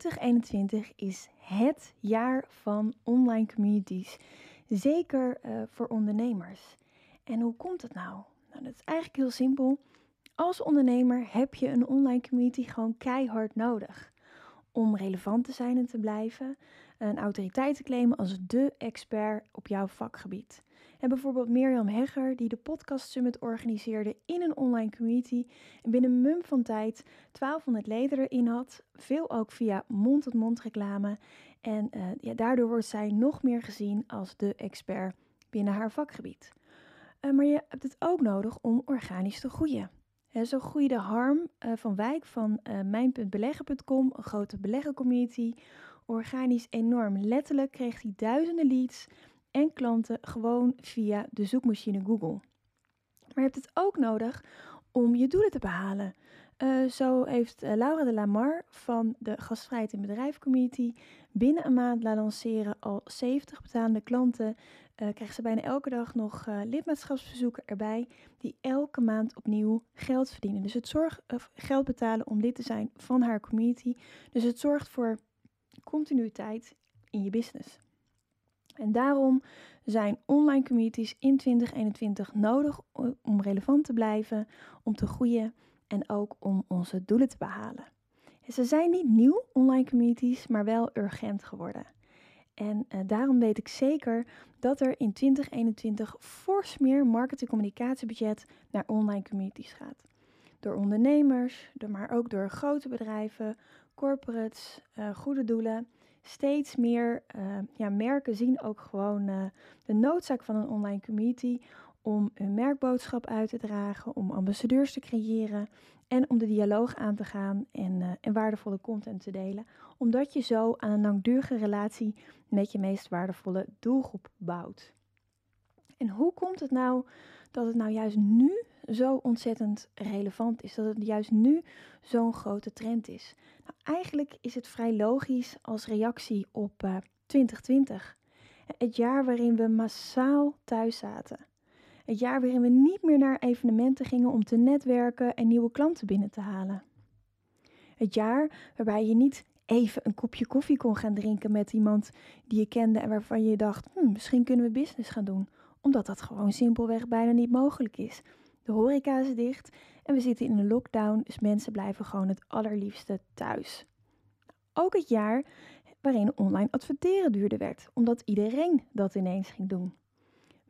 2021 is het jaar van online communities. Zeker uh, voor ondernemers. En hoe komt het nou? Nou, dat is eigenlijk heel simpel. Als ondernemer heb je een online community gewoon keihard nodig. Om relevant te zijn en te blijven. Een autoriteit te claimen als de expert op jouw vakgebied. En bijvoorbeeld Mirjam Hegger, die de Podcast Summit organiseerde in een online community. En binnen mum van tijd 1200 leden erin had. Veel ook via mond-tot-mond reclame. En uh, ja, daardoor wordt zij nog meer gezien als de expert binnen haar vakgebied. Uh, maar je hebt het ook nodig om organisch te groeien. He, zo groeide Harm uh, van Wijk van mijn.beleggen.com, een grote beleggencommunity, organisch enorm. Letterlijk kreeg hij duizenden leads en klanten gewoon via de zoekmachine Google. Maar je hebt het ook nodig om je doelen te behalen. Uh, zo heeft uh, Laura de Lamar van de Gastvrijheid in Bedrijf Community binnen een maand laten lanceren al 70 betalende klanten. Uh, krijgen ze bijna elke dag nog lidmaatschapsbezoeken erbij die elke maand opnieuw geld verdienen. Dus het zorgt geld betalen om lid te zijn van haar community. Dus het zorgt voor continuïteit in je business. En daarom zijn online communities in 2021 nodig om relevant te blijven, om te groeien en ook om onze doelen te behalen. ze zijn niet nieuw, online communities, maar wel urgent geworden. En uh, daarom weet ik zeker dat er in 2021 fors meer marketing-communicatiebudget naar online communities gaat. Door ondernemers, maar ook door grote bedrijven, corporates, uh, goede doelen steeds meer uh, ja, merken zien ook gewoon uh, de noodzaak van een online community om hun merkboodschap uit te dragen, om ambassadeurs te creëren en om de dialoog aan te gaan en, uh, en waardevolle content te delen. Omdat je zo aan een langdurige relatie met je meest waardevolle doelgroep bouwt. En hoe komt het nou dat het nou juist nu zo ontzettend relevant is? Dat het juist nu zo'n grote trend is? Nou, eigenlijk is het vrij logisch als reactie op uh, 2020. Het jaar waarin we massaal thuis zaten. Het jaar waarin we niet meer naar evenementen gingen om te netwerken en nieuwe klanten binnen te halen. Het jaar waarbij je niet even een kopje koffie kon gaan drinken met iemand die je kende en waarvan je dacht, hm, misschien kunnen we business gaan doen omdat dat gewoon simpelweg bijna niet mogelijk is. De horeca is dicht en we zitten in een lockdown, dus mensen blijven gewoon het allerliefste thuis. Ook het jaar waarin online adverteren duurder werd, omdat iedereen dat ineens ging doen.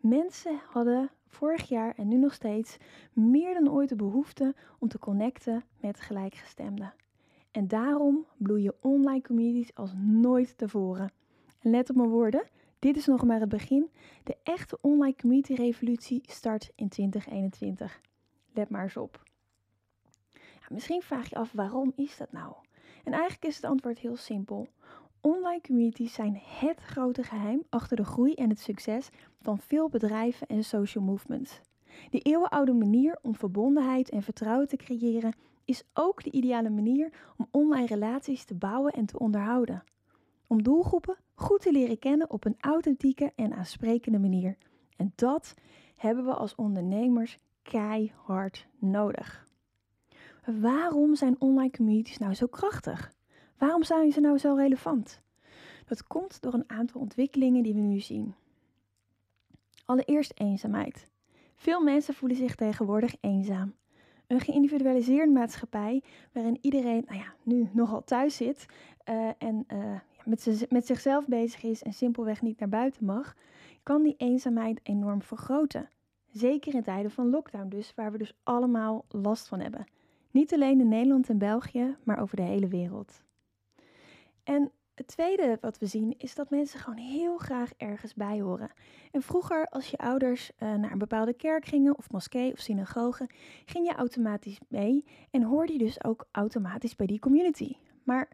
Mensen hadden vorig jaar en nu nog steeds meer dan ooit de behoefte om te connecten met gelijkgestemden. En daarom bloeien online communities als nooit tevoren. En let op mijn woorden, dit is nog maar het begin. De echte online community revolutie start in 2021. Let maar eens op. Ja, misschien vraag je af waarom is dat nou? En eigenlijk is het antwoord heel simpel. Online communities zijn het grote geheim achter de groei en het succes van veel bedrijven en social movements. De eeuwenoude manier om verbondenheid en vertrouwen te creëren is ook de ideale manier om online relaties te bouwen en te onderhouden om doelgroepen goed te leren kennen op een authentieke en aansprekende manier. En dat hebben we als ondernemers keihard nodig. Waarom zijn online communities nou zo krachtig? Waarom zijn ze nou zo relevant? Dat komt door een aantal ontwikkelingen die we nu zien. Allereerst eenzaamheid. Veel mensen voelen zich tegenwoordig eenzaam. Een geïndividualiseerde maatschappij waarin iedereen nou ja, nu nogal thuis zit uh, en uh, met, met zichzelf bezig is en simpelweg niet naar buiten mag, kan die eenzaamheid enorm vergroten. Zeker in tijden van lockdown dus, waar we dus allemaal last van hebben. Niet alleen in Nederland en België, maar over de hele wereld. En Het tweede wat we zien is dat mensen gewoon heel graag ergens bij horen. En vroeger, als je ouders uh, naar een bepaalde kerk gingen, of moskee of synagoge, ging je automatisch mee en hoorde je dus ook automatisch bij die community. Maar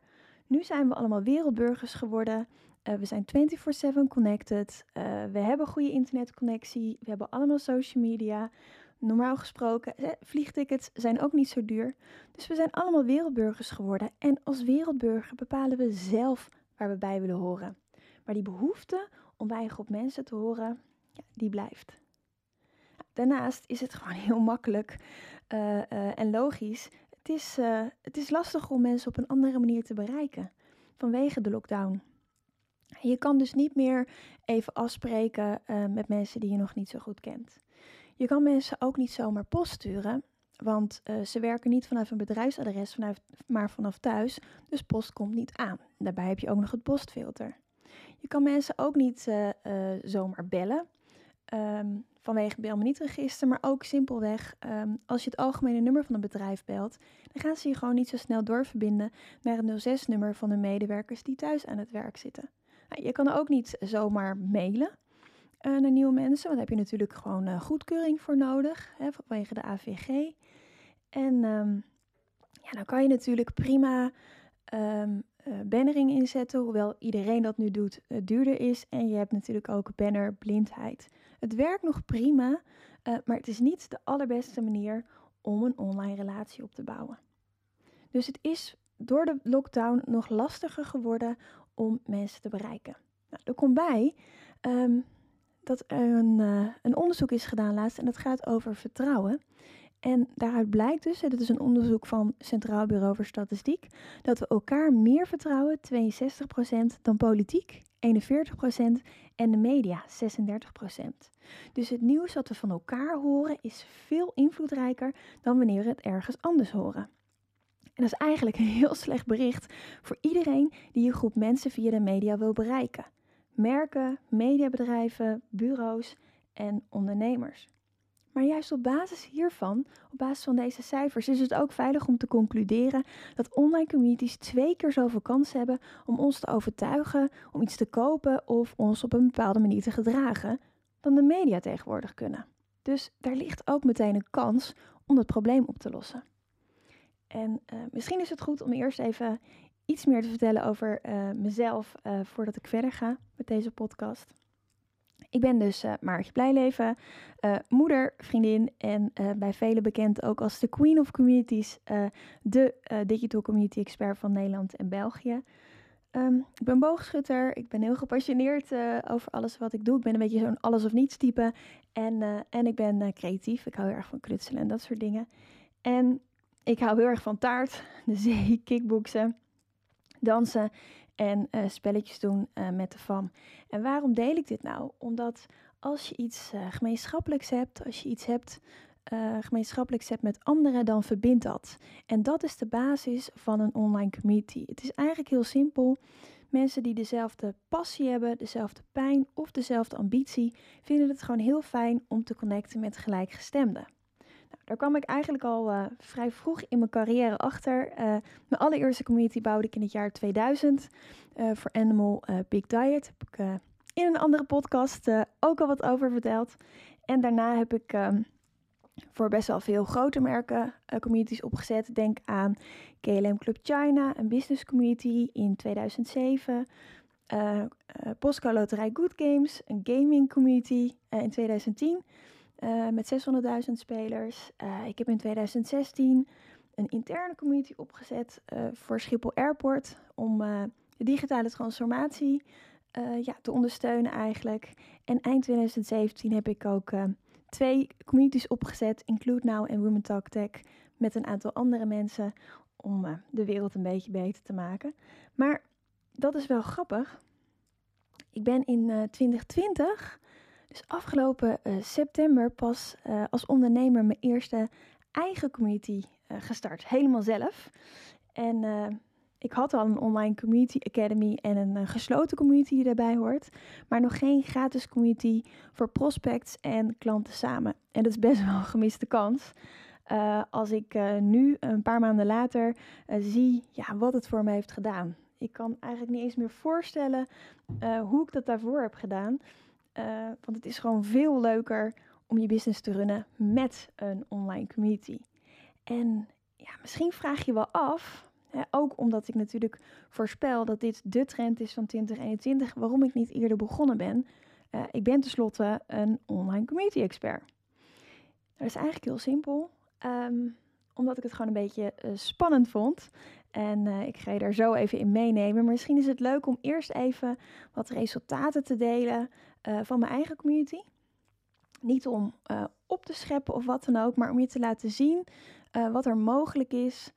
nu zijn we allemaal wereldburgers geworden. Uh, we zijn 24/7 connected. Uh, we hebben goede internetconnectie. We hebben allemaal social media. Normaal gesproken, vliegtickets zijn ook niet zo duur. Dus we zijn allemaal wereldburgers geworden. En als wereldburger bepalen we zelf waar we bij willen horen. Maar die behoefte om bij een groep mensen te horen, ja, die blijft. Daarnaast is het gewoon heel makkelijk en logisch. Het is, uh, het is lastig om mensen op een andere manier te bereiken vanwege de lockdown. Je kan dus niet meer even afspreken met mensen die je nog niet zo goed kent. Je kan mensen ook niet zomaar post sturen, want uh, ze werken niet vanaf een bedrijfsadres, maar vanaf thuis. Dus post komt niet aan. Daarbij heb je ook nog het postfilter. Je kan mensen ook niet zomaar bellen. Um, vanwege bel niet register, maar ook simpelweg um, als je het algemene nummer van een bedrijf belt, dan gaan ze je gewoon niet zo snel doorverbinden naar het 06-nummer van de medewerkers die thuis aan het werk zitten. Nou, je kan ook niet zomaar mailen uh, naar nieuwe mensen. Want daar heb je natuurlijk gewoon uh, goedkeuring voor nodig, hè, vanwege de AVG. En um, ja, dan kan je natuurlijk prima uh, bannering inzetten, hoewel iedereen dat nu doet, duurder is. En je hebt natuurlijk ook bannerblindheid. Het werkt nog prima, maar het is niet de allerbeste manier om een online relatie op te bouwen. Dus het is door de lockdown nog lastiger geworden om mensen te bereiken. Nou, er komt bij um, dat er een, uh, een onderzoek is gedaan laatst en dat gaat over vertrouwen. En daaruit blijkt dus, dit is een onderzoek van Centraal Bureau voor Statistiek, dat we elkaar meer vertrouwen, 62%, dan politiek, 41%, en de media, 36%. Dus het nieuws wat we van elkaar horen is veel invloedrijker dan wanneer we het ergens anders horen. En dat is eigenlijk een heel slecht bericht voor iedereen die een groep mensen via de media wil bereiken merken, mediabedrijven, bureaus en ondernemers. Maar juist op basis hiervan, op basis van deze cijfers, is het ook veilig om te concluderen dat online communities twee keer zoveel kans hebben om ons te overtuigen om iets te kopen of ons op een bepaalde manier te gedragen dan de media tegenwoordig kunnen. Dus daar ligt ook meteen een kans om het probleem op te lossen. En uh, misschien is het goed om eerst even iets meer te vertellen over uh, mezelf uh, voordat ik verder ga met deze podcast. Ik ben dus uh, Maartje Blijleven, moeder, vriendin en bij velen bekend ook als de Queen of Communities, de digital community expert van Nederland en België. Um, ik ben boogschutter, ik ben heel gepassioneerd over alles wat ik doe. Ik ben een beetje zo'n alles of niets type en, en ik ben creatief. Ik hou heel erg van knutselen en dat soort dingen. En ik hou heel erg van taart, de zee, kickboksen dansen en uh, spelletjes doen uh, met de fam. En waarom deel ik dit nou? Omdat als je iets uh, gemeenschappelijks hebt, als je iets hebt gemeenschappelijks hebt met anderen, dan verbindt dat. En dat is de basis van een online community. Het is eigenlijk heel simpel. Mensen die dezelfde passie hebben, dezelfde pijn of dezelfde ambitie, vinden het gewoon heel fijn om te connecten met gelijkgestemden. Nou, daar kwam ik eigenlijk al uh, vrij vroeg in mijn carrière achter. Uh, mijn allereerste community bouwde ik in het jaar 2000 uh, voor Animal Big Diet. Heb ik in een andere podcast ook al wat over verteld. En daarna heb ik ehm, voor best wel veel grote merken communities opgezet. Denk aan KLM Club China, een business community in 2007. Uh, Postco Loterij Good Games, een gaming community in 2010. Uh, met 600.000 spelers. Uh, ik heb in 2016 een interne community opgezet uh, voor Schiphol Airport om de digitale transformatie ja, te ondersteunen eigenlijk. En eind 2017 heb ik ook twee communities opgezet, Include Now en Women Talk Tech, met een aantal andere mensen om de wereld een beetje beter te maken. Maar dat is wel grappig. Ik ben in 2020 dus afgelopen uh, september pas uh, als ondernemer mijn eerste eigen community uh, gestart. Helemaal zelf. En ik had al een online community academy en een gesloten community die daarbij hoort. Maar nog geen gratis community voor prospects en klanten samen. En dat is best wel een gemiste kans. als ik nu, een paar maanden later, zie ja, wat het voor me heeft gedaan. ik kan eigenlijk niet eens meer voorstellen hoe ik dat daarvoor heb gedaan. Want het is gewoon veel leuker om je business te runnen met een online community. En ja, misschien vraag je wel af, hè, ook omdat ik natuurlijk voorspel dat dit de trend is van 2021, waarom ik niet eerder begonnen ben. Uh, ik ben tenslotte een online community expert. Dat is eigenlijk heel simpel, um, omdat ik het gewoon een beetje uh, spannend vond. En ik ga je daar zo even in meenemen. Maar misschien is het leuk om eerst even wat resultaten te delen van mijn eigen community. Niet om op te scheppen of wat dan ook, maar om je te laten zien uh, wat er mogelijk is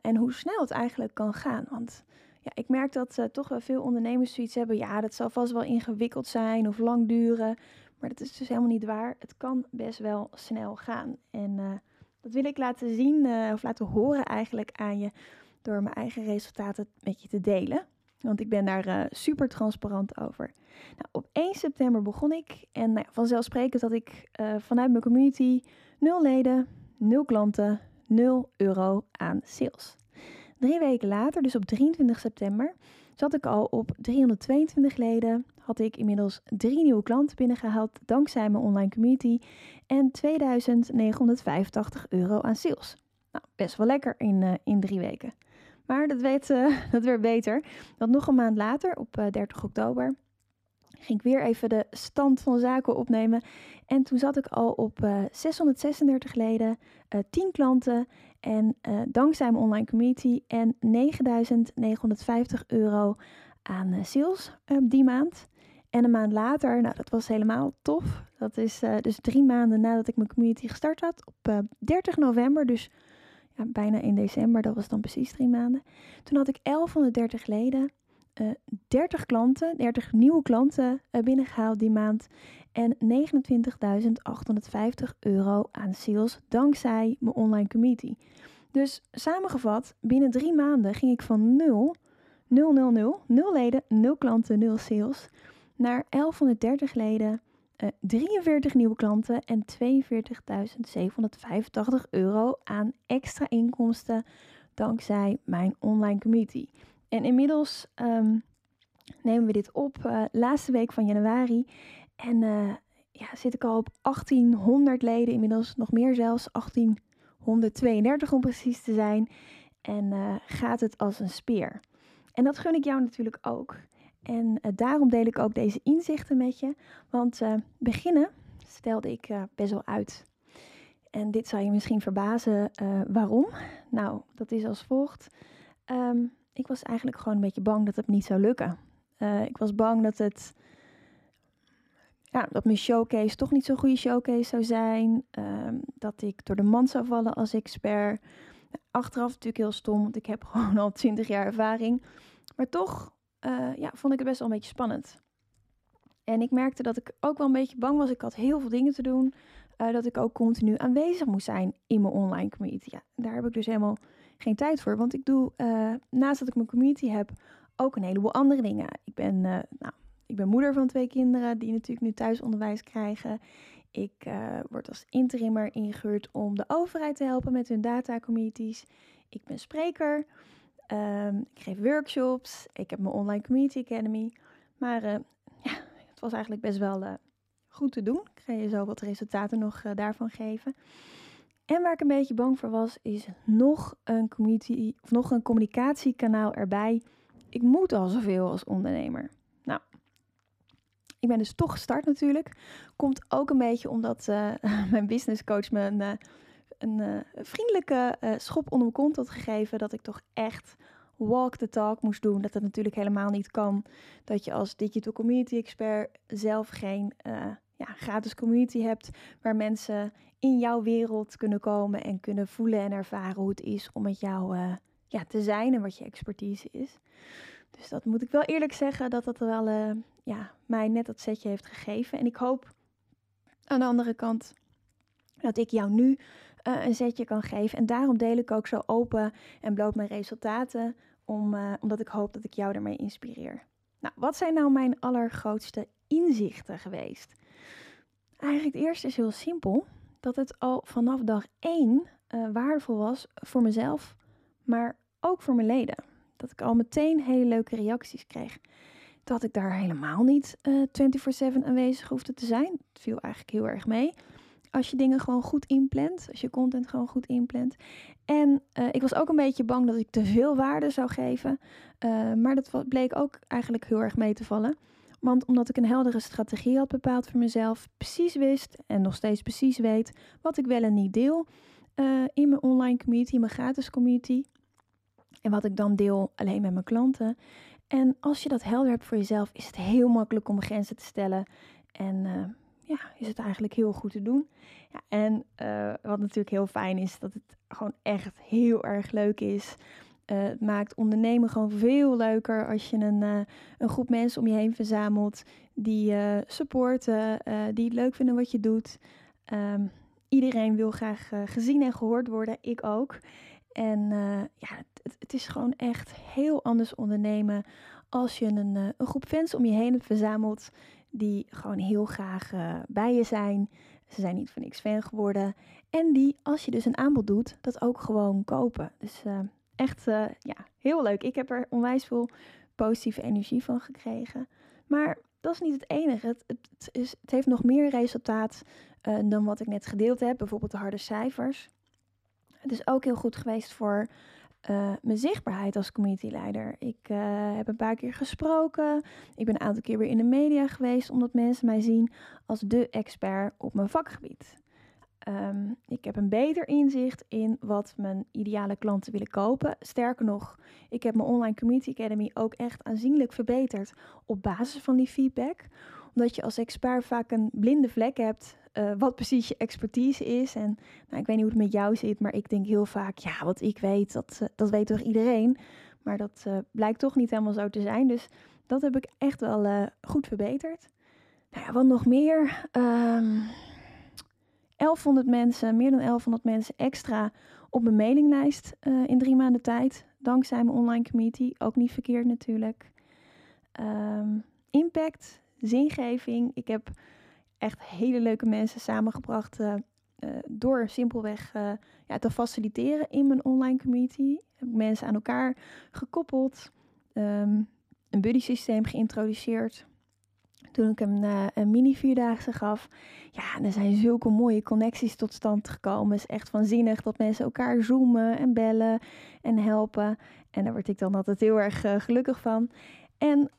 en hoe snel het eigenlijk kan gaan. Want ja, ik merk dat toch wel veel ondernemers zoiets hebben. Ja, dat zal vast wel ingewikkeld zijn of lang duren. Maar dat is dus helemaal niet waar. Het kan best wel snel gaan. En dat wil ik laten zien of laten horen eigenlijk aan je door mijn eigen resultaten met je te delen. Want ik ben daar super transparant over. Nou, op 1 september begon ik. En nou vanzelfsprekend dat ik vanuit mijn community nul leden, 0 klanten, 0 euro aan sales. Drie weken later, dus op 23 september, zat ik al op 322 leden. Had ik inmiddels drie nieuwe klanten binnengehaald dankzij mijn online community en 2985 euro aan sales. Nou, best wel lekker in, uh, in drie weken. Maar dat, weet, uh, dat werd beter. Want nog een maand later, op uh, eh, 30 oktober, ging ik weer even de stand van zaken opnemen. En toen zat ik al op uh, eh, 636 leden, uh, eh, 10 klanten en dankzij mijn online community en 9950 euro aan sales die maand. En een maand later, nou dat was helemaal tof. Dat is dus drie maanden nadat ik mijn community gestart had. Op 30 november, dus bijna in december, dat was dan precies drie maanden. Toen had ik 1130 leden uh, eh, 30 klanten, 30 nieuwe klanten uh, binnengehaald die maand. En 29.850 euro aan sales dankzij mijn online community. Dus samengevat, binnen drie maanden ging ik van 0, 0, 0, 0, 0 leden, 0 klanten, 0 sales, naar 1130 leden, uh, 43 nieuwe klanten en 42.785 euro aan extra inkomsten dankzij mijn online community. En inmiddels um, nemen we dit op, uh, laatste week van januari. En uh, ja, zit ik al op 1800 leden, inmiddels nog meer zelfs, 1832 om precies te zijn. En gaat het als een speer. En dat gun ik jou natuurlijk ook. En daarom deel ik ook deze inzichten met je. Want beginnen stelde ik best wel uit. En dit zal je misschien verbazen waarom. Nou, dat is als volgt. Um, ik was eigenlijk gewoon een beetje bang dat het niet zou lukken. Ik was bang dat het. Ja, dat mijn showcase toch niet zo'n goede showcase zou zijn. Um, dat ik door de mand zou vallen als expert. Achteraf natuurlijk heel stom, want ik heb gewoon al 20 jaar ervaring. Maar toch uh, ja, vond ik het best wel een beetje spannend. En ik merkte dat ik ook wel een beetje bang was. Ik had heel veel dingen te doen. Uh, dat ik ook continu aanwezig moest zijn in mijn online community. Daar heb ik dus helemaal geen tijd voor. Want ik doe, uh, naast dat ik mijn community heb, ook een heleboel andere dingen. Ik ben, nou, ik ben moeder van twee kinderen die natuurlijk nu thuisonderwijs krijgen. Ik word als interimmer ingehuurd om de overheid te helpen met hun data communities. Ik ben spreker. Um, ik geef workshops. Ik heb mijn online community academy. Maar ja, het was eigenlijk best wel goed te doen. Ik ga je zo wat resultaten nog daarvan geven. En waar ik een beetje bang voor was, is nog een community of nog een communicatiekanaal erbij. Ik moet al zoveel als ondernemer. Nou, ik ben dus toch gestart natuurlijk. Komt ook een beetje omdat mijn businesscoach me een, een uh, vriendelijke schop onder mijn kont had gegeven. Dat ik toch echt walk the talk moest doen. Dat dat natuurlijk helemaal niet kan. Dat je als digital community expert zelf geen ja, gratis community hebt waar mensen in jouw wereld kunnen komen en kunnen voelen en ervaren hoe het is om met jou ja, te zijn en wat je expertise is. Dus dat moet ik wel eerlijk zeggen dat dat wel ja, mij net dat setje heeft gegeven. En ik hoop aan de andere kant dat ik jou nu uh, een setje kan geven. En daarom deel ik ook zo open en bloot mijn resultaten, om, omdat ik hoop dat ik jou daarmee inspireer. Nou, wat zijn nou mijn allergrootste inzichten geweest? Eigenlijk het eerste is heel simpel. Dat het al vanaf dag 1 uh, waardevol was voor mezelf, maar ook voor mijn leden. dat ik al meteen hele leuke reacties kreeg. Dat ik daar helemaal niet uh, 24/7 aanwezig hoefde te zijn. Het viel eigenlijk heel erg mee. Als je dingen gewoon goed inplant, als je content gewoon goed inplant. En uh, ik was ook een beetje bang dat ik te veel waarde zou geven. Uh, maar dat bleek ook eigenlijk heel erg mee te vallen. Want omdat ik een heldere strategie had bepaald voor mezelf, precies wist en nog steeds precies weet wat ik wel en niet deel uh, in mijn online community, mijn gratis community. En wat ik dan deel alleen met mijn klanten. En als je dat helder hebt voor jezelf, is het heel makkelijk om grenzen te stellen. En ja, is het eigenlijk heel goed te doen. Ja, en uh, wat natuurlijk heel fijn is, dat het gewoon echt heel erg leuk is. Uh, het maakt ondernemen gewoon veel leuker als je een, uh, een groep mensen om je heen verzamelt die supporten, die het leuk vinden wat je doet. Um, iedereen wil graag gezien en gehoord worden, ik ook. En ja, het, het, is gewoon echt heel anders ondernemen als je een, een groep fans om je heen hebt verzameld die gewoon heel graag bij je zijn. Ze zijn niet voor niks fan geworden. En die, als je dus een aanbod doet, dat ook gewoon kopen. Dus echt uh, ja, heel leuk. Ik heb er onwijs veel positieve energie van gekregen. Maar dat is niet het enige. Het, het, is, het heeft nog meer resultaat dan wat ik net gedeeld heb. Bijvoorbeeld de harde cijfers. Het is ook heel goed geweest voor uh, mijn zichtbaarheid als communityleider. Ik heb een paar keer gesproken. Ik ben een aantal keer weer in de media geweest. Omdat mensen mij zien als de expert op mijn vakgebied. Um, ik heb een beter inzicht in wat mijn ideale klanten willen kopen. Sterker nog, ik heb mijn Online Community Academy ook echt aanzienlijk verbeterd op basis van die feedback. Omdat je als expert vaak een blinde vlek hebt uh, wat precies je expertise is. En nou, ik weet niet hoe het met jou zit, maar ik denk heel vaak, ja, wat ik weet, dat, uh, dat weet toch iedereen. Maar dat uh, blijkt toch niet helemaal zo te zijn. Dus dat heb ik echt wel goed verbeterd. Nou ja, wat nog meer? Um, 1100 mensen, meer dan 1100 mensen extra op mijn mailinglijst in drie maanden tijd. Dankzij mijn online community. Ook niet verkeerd natuurlijk. Um, impact, zingeving. Ik heb echt hele leuke mensen samengebracht uh, uh, door simpelweg ja, te faciliteren in mijn online community. Heb ik mensen aan elkaar gekoppeld. Um, een buddy systeem geïntroduceerd toen ik hem uh, een mini vierdaagse gaf. Ja, er zijn zulke mooie connecties tot stand gekomen. Het is echt waanzinnig dat mensen elkaar zoomen en bellen en helpen. En daar word ik dan altijd heel erg gelukkig van. En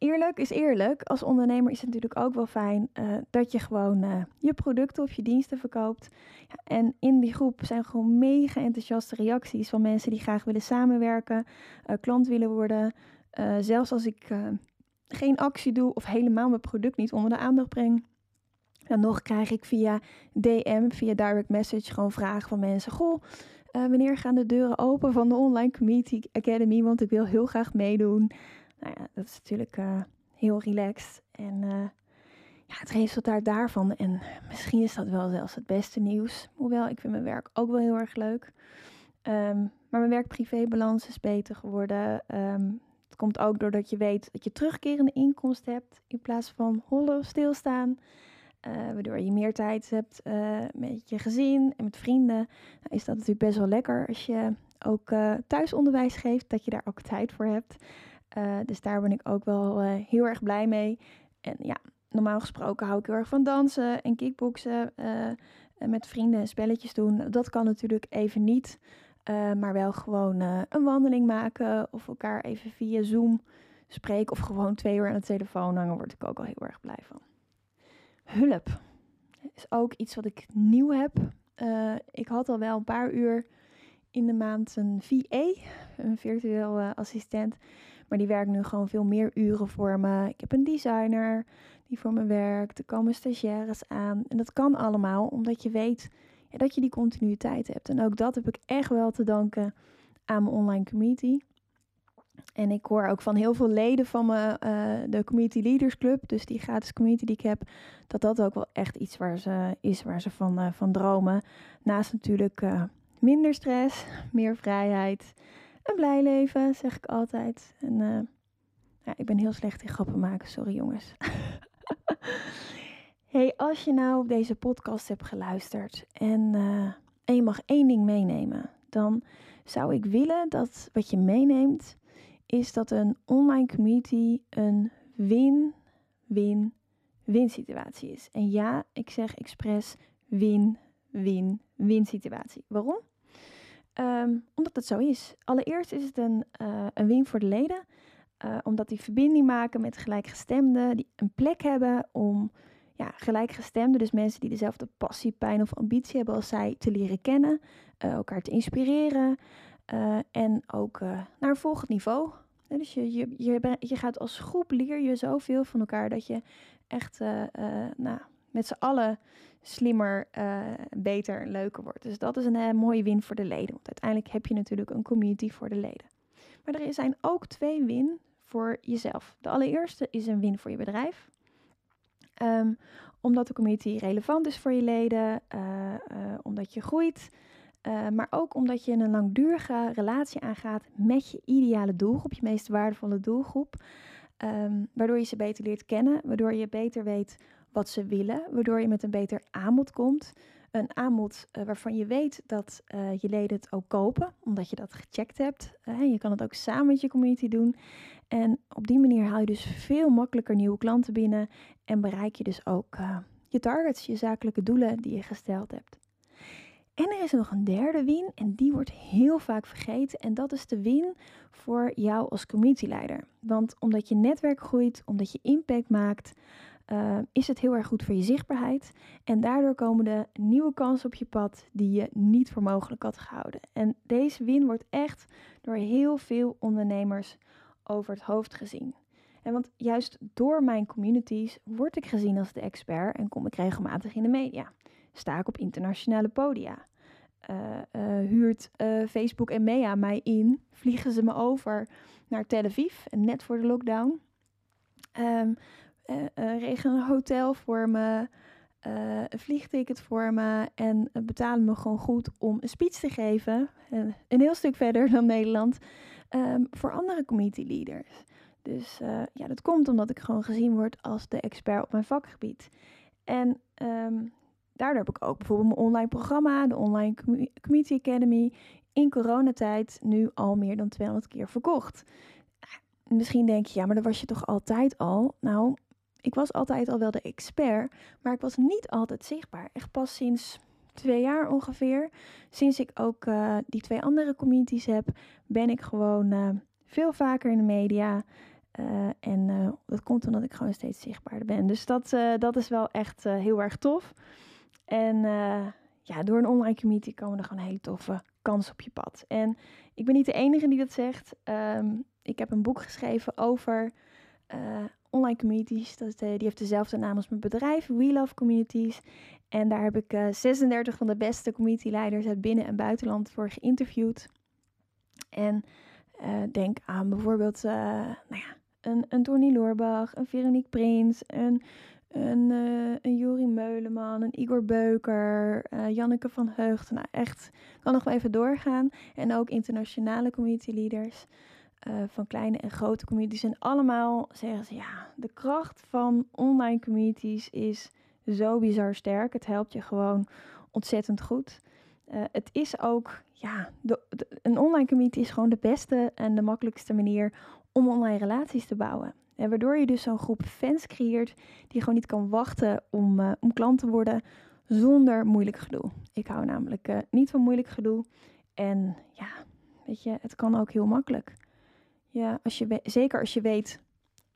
eerlijk is eerlijk. Als ondernemer is het natuurlijk ook wel fijn uh, dat je gewoon je producten of je diensten verkoopt. Ja, en in die groep zijn gewoon mega enthousiaste reacties van mensen die graag willen samenwerken, klant willen worden. zelfs als ik geen actie doe of helemaal mijn product niet onder de aandacht breng. Dan nog krijg ik via DM, via direct message, gewoon vragen van mensen. Goh, wanneer gaan de deuren open van de Online Community Academy? Want ik wil heel graag meedoen. Nou ja, dat is natuurlijk uh, heel relaxed. En uh, ja, het resultaat daarvan, en misschien is dat wel zelfs het beste nieuws. Hoewel, ik vind mijn werk ook wel heel erg leuk. Um, maar mijn werk-privé-balans is beter geworden. Um, het komt ook doordat je weet dat je terugkerende inkomsten hebt in plaats van hollen stilstaan. Uh, waardoor je meer tijd hebt met je gezin en met vrienden. Nou, is dat natuurlijk best wel lekker als je ook thuisonderwijs geeft, dat je daar ook tijd voor hebt. Dus daar ben ik ook wel heel erg blij mee. En ja, normaal gesproken hou ik heel erg van dansen en kickboksen. met vrienden en spelletjes doen. Dat kan natuurlijk even niet. Maar wel gewoon een wandeling maken of elkaar even via Zoom spreken of gewoon twee uur aan de telefoon hangen, word ik ook al heel erg blij van. Hulp is ook iets wat ik nieuw heb. Ik had al wel een paar uur in de maand een VA, een virtueel assistent, maar die werkt nu gewoon veel meer uren voor me. Ik heb een designer die voor me werkt, er komen stagiaires aan en dat kan allemaal omdat je weet ja, dat je die continuïteit hebt. En ook dat heb ik echt wel te danken aan mijn online community. En ik hoor ook van heel veel leden van me, uh, de Community Leaders Club, dus die gratis community die ik heb, dat dat ook wel echt iets waar ze, is waar ze van, uh, van dromen. Naast natuurlijk uh, minder stress, meer vrijheid, een blij leven, zeg ik altijd. En ja, ik ben heel slecht in grappen maken, sorry jongens. Hey, als je nou op deze podcast hebt geluisterd en, uh, en je mag één ding meenemen, dan zou ik willen dat wat je meeneemt, is dat een online community een win-win-win situatie is. En ja, ik zeg expres win-win-win situatie. Waarom? Ehm, omdat het zo is. Allereerst is het een, uh, een win voor de leden. Uh, omdat die verbinding maken met gelijkgestemden, die een plek hebben om ja, gelijkgestemden, dus mensen die dezelfde passie, pijn of ambitie hebben als zij, te leren kennen, uh, elkaar te inspireren en ook naar een volgend niveau. dus je, je, je, je, gaat als groep leer je zoveel van elkaar dat je echt nou, met z'n allen slimmer, uh, beter, leuker wordt. Dus dat is een uh, mooie win voor de leden. Want uiteindelijk heb je natuurlijk een community voor de leden. Maar er zijn ook twee win voor jezelf. De allereerste is een win voor je bedrijf. Um, omdat de community relevant is voor je leden, uh, omdat je groeit, maar ook omdat je een langdurige relatie aangaat met je ideale doelgroep, je meest waardevolle doelgroep. Um, waardoor je ze beter leert kennen, waardoor je beter weet wat ze willen, waardoor je met een beter aanbod komt. Een aanbod uh, waarvan je weet dat uh, je leden het ook kopen, omdat je dat gecheckt hebt. Je kan het ook samen met je community doen. En op die manier haal je dus veel makkelijker nieuwe klanten binnen en bereik je dus ook je targets, je zakelijke doelen die je gesteld hebt. En er is nog een derde win en die wordt heel vaak vergeten en dat is de win voor jou als communityleider. Want omdat je netwerk groeit, omdat je impact maakt, uh, is het heel erg goed voor je zichtbaarheid. En daardoor komen de nieuwe kansen op je pad die je niet voor mogelijk had gehouden. En deze win wordt echt door heel veel ondernemers over het hoofd gezien. En want juist door mijn communities word ik gezien als de expert en kom ik regelmatig in de media. Sta ik op internationale podia. Uh, uh, huurt Facebook en MEA mij in, vliegen ze me over naar Tel Aviv, net voor de lockdown. Um, uh, regelen een hotel voor me, uh, een vliegticket voor me en betalen me gewoon goed om een speech te geven. een heel stuk verder dan Nederland. Um, voor andere community leaders. Dus ja, dat komt omdat ik gewoon gezien word als de expert op mijn vakgebied. En um, daardoor heb ik ook bijvoorbeeld mijn online programma, de Online Community Academy, in coronatijd nu al meer dan 200 keer verkocht. Misschien denk je, ja, maar dat was je toch altijd al? Nou, ik was altijd al wel de expert, maar ik was niet altijd zichtbaar. Echt pas sinds twee jaar ongeveer. Sinds ik ook uh, die twee andere communities heb, ben ik gewoon uh, veel vaker in de media. Uh, en dat komt omdat ik gewoon steeds zichtbaarder ben. Dus dat, dat is wel echt heel erg tof. En ja, door een online community komen er gewoon hele toffe kansen op je pad. En ik ben niet de enige die dat zegt. Um, ik heb een boek geschreven over online communities. Dat, die heeft dezelfde naam als mijn bedrijf, We Love Communities. En daar heb ik uh, eh, 36 van de beste community leiders uit binnen- en buitenland voor geïnterviewd. En denk aan bijvoorbeeld nou ja, een, een Tony Loorbach, een Veronique Prins, een, een, een Juri Meuleman, een Igor Beuker, Janneke van Heugd. Nou echt, kan nog wel even doorgaan. En ook internationale community leaders. Uh, van kleine en grote communities. En allemaal zeggen ze ja, de kracht van online communities is zo bizar sterk. Het helpt je gewoon ontzettend goed. Uh, het is ook, ja, een online community is gewoon de beste en de makkelijkste manier om online relaties te bouwen. En waardoor je dus zo'n groep fans creëert die gewoon niet kan wachten om, om klant te worden zonder moeilijk gedoe. Ik hou namelijk niet van moeilijk gedoe. En ja, weet je, het kan ook heel makkelijk. Ja, als je zeker als je weet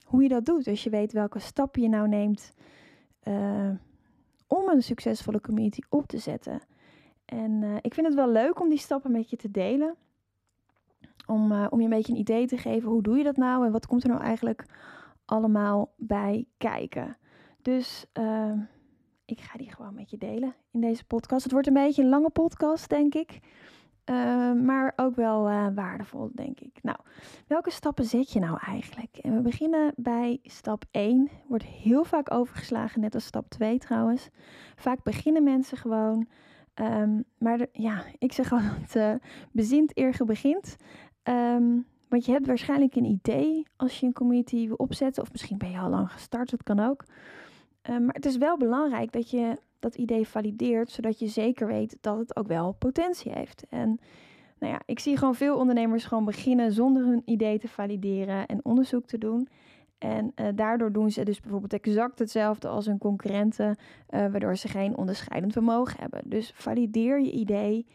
hoe je dat doet. Als je weet welke stappen je nou neemt uh, om een succesvolle community op te zetten. En uh, ik vind het wel leuk om die stappen met je te delen. Om, uh, om je een beetje een idee te geven. Hoe doe je dat nou? En wat komt er nou eigenlijk allemaal bij kijken? Dus ik ga die gewoon met je delen in deze podcast. Het wordt een beetje een lange podcast, denk ik. Uh, maar ook wel uh, waardevol, denk ik. Nou, welke stappen zet je nou eigenlijk? En we beginnen bij stap 1. Wordt heel vaak overgeslagen, net als stap 2 trouwens. Vaak beginnen mensen gewoon. Um, maar ja, ik zeg altijd, uh, bezint eer begint. Um, want je hebt waarschijnlijk een idee als je een community wil opzetten. Of misschien ben je al lang gestart, dat kan ook. Um, maar het is wel belangrijk dat je dat idee valideert, zodat je zeker weet dat het ook wel potentie heeft. En Nou ja, ik zie gewoon veel ondernemers gewoon beginnen zonder hun idee te valideren en onderzoek te doen. En uh, daardoor doen ze dus bijvoorbeeld exact hetzelfde als hun concurrenten, uh, waardoor ze geen onderscheidend vermogen hebben. Dus valideer je idee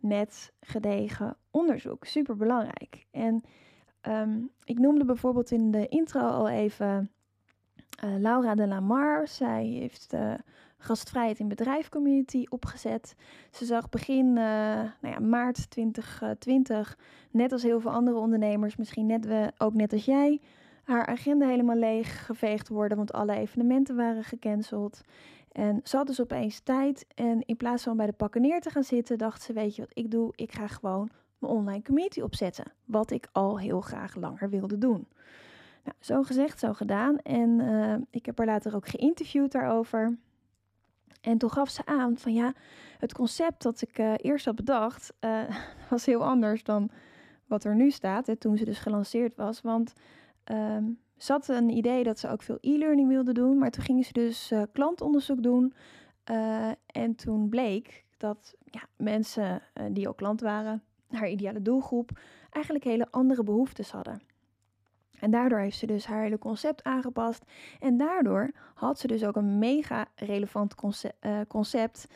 met gedegen onderzoek. Super belangrijk. En um, ik noemde bijvoorbeeld in de intro al even uh, Laura de Lamar. Zij heeft de gastvrijheid in bedrijf community opgezet. Ze zag begin nou ja, maart 2020, net als heel veel andere ondernemers, misschien net we, ook net als jij haar agenda helemaal leeg geveegd worden, want alle evenementen waren gecanceld. En ze had dus opeens tijd en in plaats van bij de pakken neer te gaan zitten, dacht ze, weet je wat ik doe? Ik ga gewoon mijn online community opzetten, wat ik al heel graag langer wilde doen. Nou, zo gezegd, zo gedaan. En uh, ik heb haar later ook geïnterviewd daarover. En toen gaf ze aan van ja, het concept dat ik uh, eerst had bedacht, uh, was heel anders dan wat er nu staat, hè, toen ze dus gelanceerd was. Want um, ze had een idee dat ze ook veel e-learning wilde doen, maar toen gingen ze dus klantonderzoek doen. En toen bleek dat ja, mensen die ook klant waren, haar ideale doelgroep, eigenlijk hele andere behoeftes hadden. En daardoor heeft ze dus haar hele concept aangepast. En daardoor had ze dus ook een mega relevant concept, concept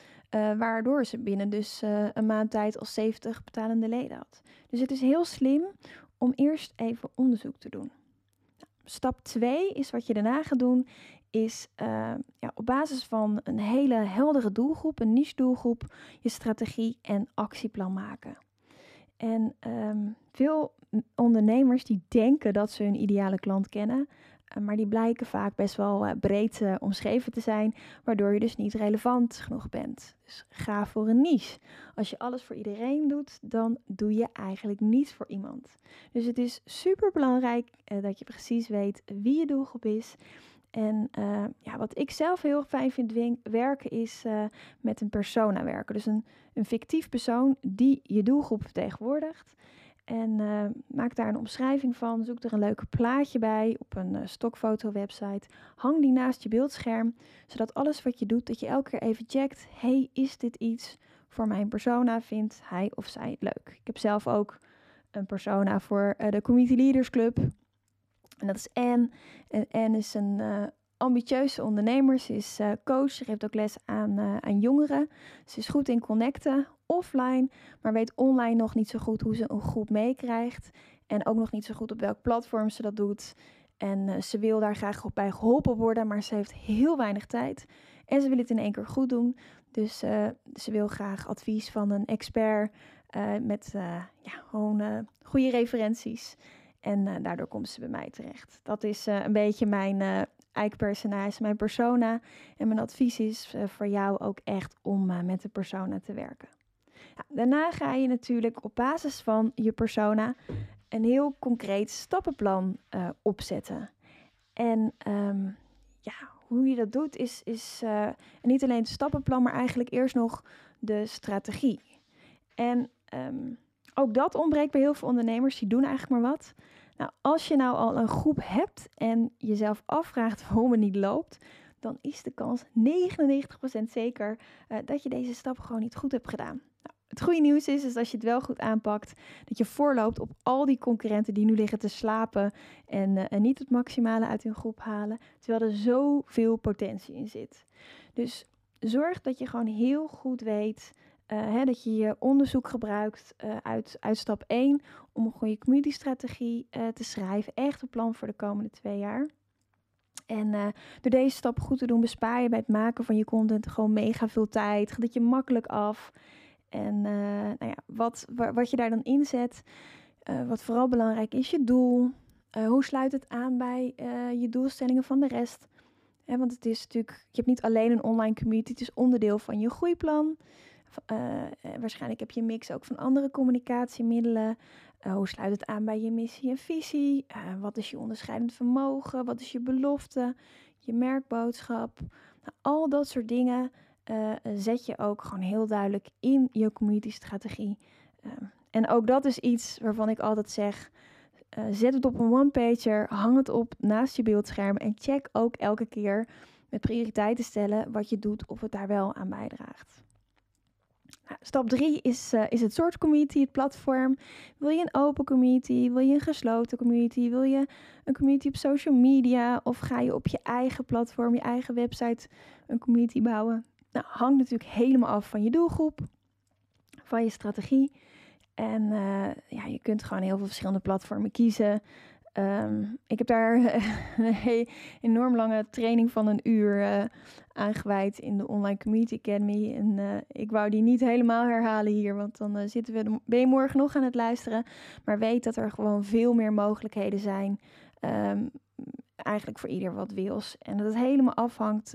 waardoor ze binnen dus een maand tijd al 70 betalende leden had. Dus het is heel slim om eerst even onderzoek te doen. Stap 2 is wat je daarna gaat doen, is ja, op basis van een hele heldere doelgroep, een niche doelgroep, je strategie en actieplan maken. En um, veel ondernemers die denken dat ze hun ideale klant kennen, uh, maar die blijken vaak best wel uh, breed uh, omschreven te zijn, waardoor je dus niet relevant genoeg bent. Dus ga voor een niche. Als je alles voor iedereen doet, dan doe je eigenlijk niets voor iemand. Dus het is super belangrijk dat je precies weet wie je doelgroep is. En ja, wat ik zelf heel fijn vind werken is met een persona werken. Dus een, een fictief persoon die je doelgroep vertegenwoordigt. En uh, maak daar een omschrijving van. Zoek er een leuke plaatje bij op een uh, stokfoto-website. Hang die naast je beeldscherm, zodat alles wat je doet, dat je elke keer even checkt: hey, is dit iets voor mijn persona? Vindt hij of zij het leuk? Ik heb zelf ook een persona voor de Community Leaders Club. En dat is Anne. En Anne is een ambitieuze ondernemer. Ze is uh, coach. Ze geeft ook les aan, uh, aan jongeren. Ze is goed in connecten, offline, maar weet online nog niet zo goed hoe ze een groep meekrijgt. En ook nog niet zo goed op welk platform ze dat doet. En ze wil daar graag op bij geholpen worden, maar ze heeft heel weinig tijd. En ze wil het in één keer goed doen. Dus ze wil graag advies van een expert met ja, gewoon goede referenties. En daardoor komt ze bij mij terecht. Dat is een beetje mijn personage, mijn persona. En mijn advies is voor jou ook echt om met de persona te werken. Ja, daarna ga je natuurlijk op basis van je persona een heel concreet stappenplan opzetten. En um, ja, hoe je dat doet is, is niet alleen het stappenplan, maar eigenlijk eerst nog de strategie. En um, ook dat ontbreekt bij heel veel ondernemers. Die doen eigenlijk maar wat. Nou, als je nou al een groep hebt en jezelf afvraagt waarom het niet loopt, dan is de kans 99% zeker uh, dat je deze stap gewoon niet goed hebt gedaan. Nou, het goede nieuws is, is als je het wel goed aanpakt, dat je voorloopt op al die concurrenten die nu liggen te slapen en, uh, en niet het maximale uit hun groep halen, terwijl er zoveel potentie in zit. Dus zorg dat je gewoon heel goed weet uh, hè, dat je je onderzoek gebruikt uh, uit, uit stap 1 om een goede community-strategie uh, te schrijven. Echt een plan voor de komende twee jaar. En door deze stap goed te doen, bespaar je bij het maken van je content gewoon mega veel tijd. Gaat je makkelijk af. En nou ja, wat, wat je daar dan inzet, wat vooral belangrijk is, je doel. hoe sluit het aan bij je doelstellingen van de rest? want het is natuurlijk, je hebt niet alleen een online community, het is onderdeel van je groeiplan. Uh, waarschijnlijk heb je een mix ook van andere communicatiemiddelen. Uh, hoe sluit het aan bij je missie en visie? Wat is je onderscheidend vermogen? Wat is je belofte? Je merkboodschap? Nou, al dat soort dingen zet je ook gewoon heel duidelijk in je community-strategie. en ook dat is iets waarvan ik altijd zeg: zet het op een one-pager, hang het op naast je beeldscherm en check ook elke keer met prioriteiten stellen wat je doet of het daar wel aan bijdraagt. Stap 3 is, uh, is het soort community, het platform. Wil je een open community? Wil je een gesloten community? Wil je een community op social media? Of ga je op je eigen platform, je eigen website een community bouwen? Nou, hangt natuurlijk helemaal af van je doelgroep, van je strategie. En uh, ja, je kunt gewoon heel veel verschillende platformen kiezen. Um, ik heb daar een enorm lange training van een uur uh, aan gewijd in de Online Community Academy. En uh, ik wou die niet helemaal herhalen hier, want dan uh, zitten we ben je morgen nog aan het luisteren. Maar weet dat er gewoon veel meer mogelijkheden zijn. Um, eigenlijk voor ieder wat wils. En dat het helemaal afhangt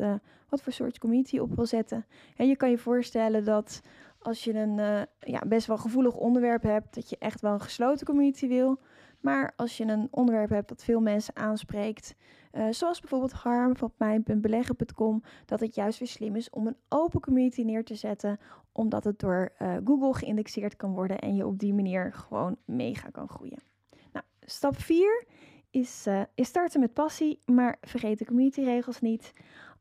wat voor soort community je op wil zetten. En je kan je voorstellen dat als je een ja, best wel gevoelig onderwerp hebt, dat je echt wel een gesloten community wil. Maar als je een onderwerp hebt dat veel mensen aanspreekt, uh, zoals bijvoorbeeld Harm van mijn.beleggen.com, dat het juist weer slim is om een open community neer te zetten, omdat het door uh, Google geïndexeerd kan worden en je op die manier gewoon mega kan groeien. Nou, stap 4 is, uh, is starten met passie, maar vergeet de communityregels niet.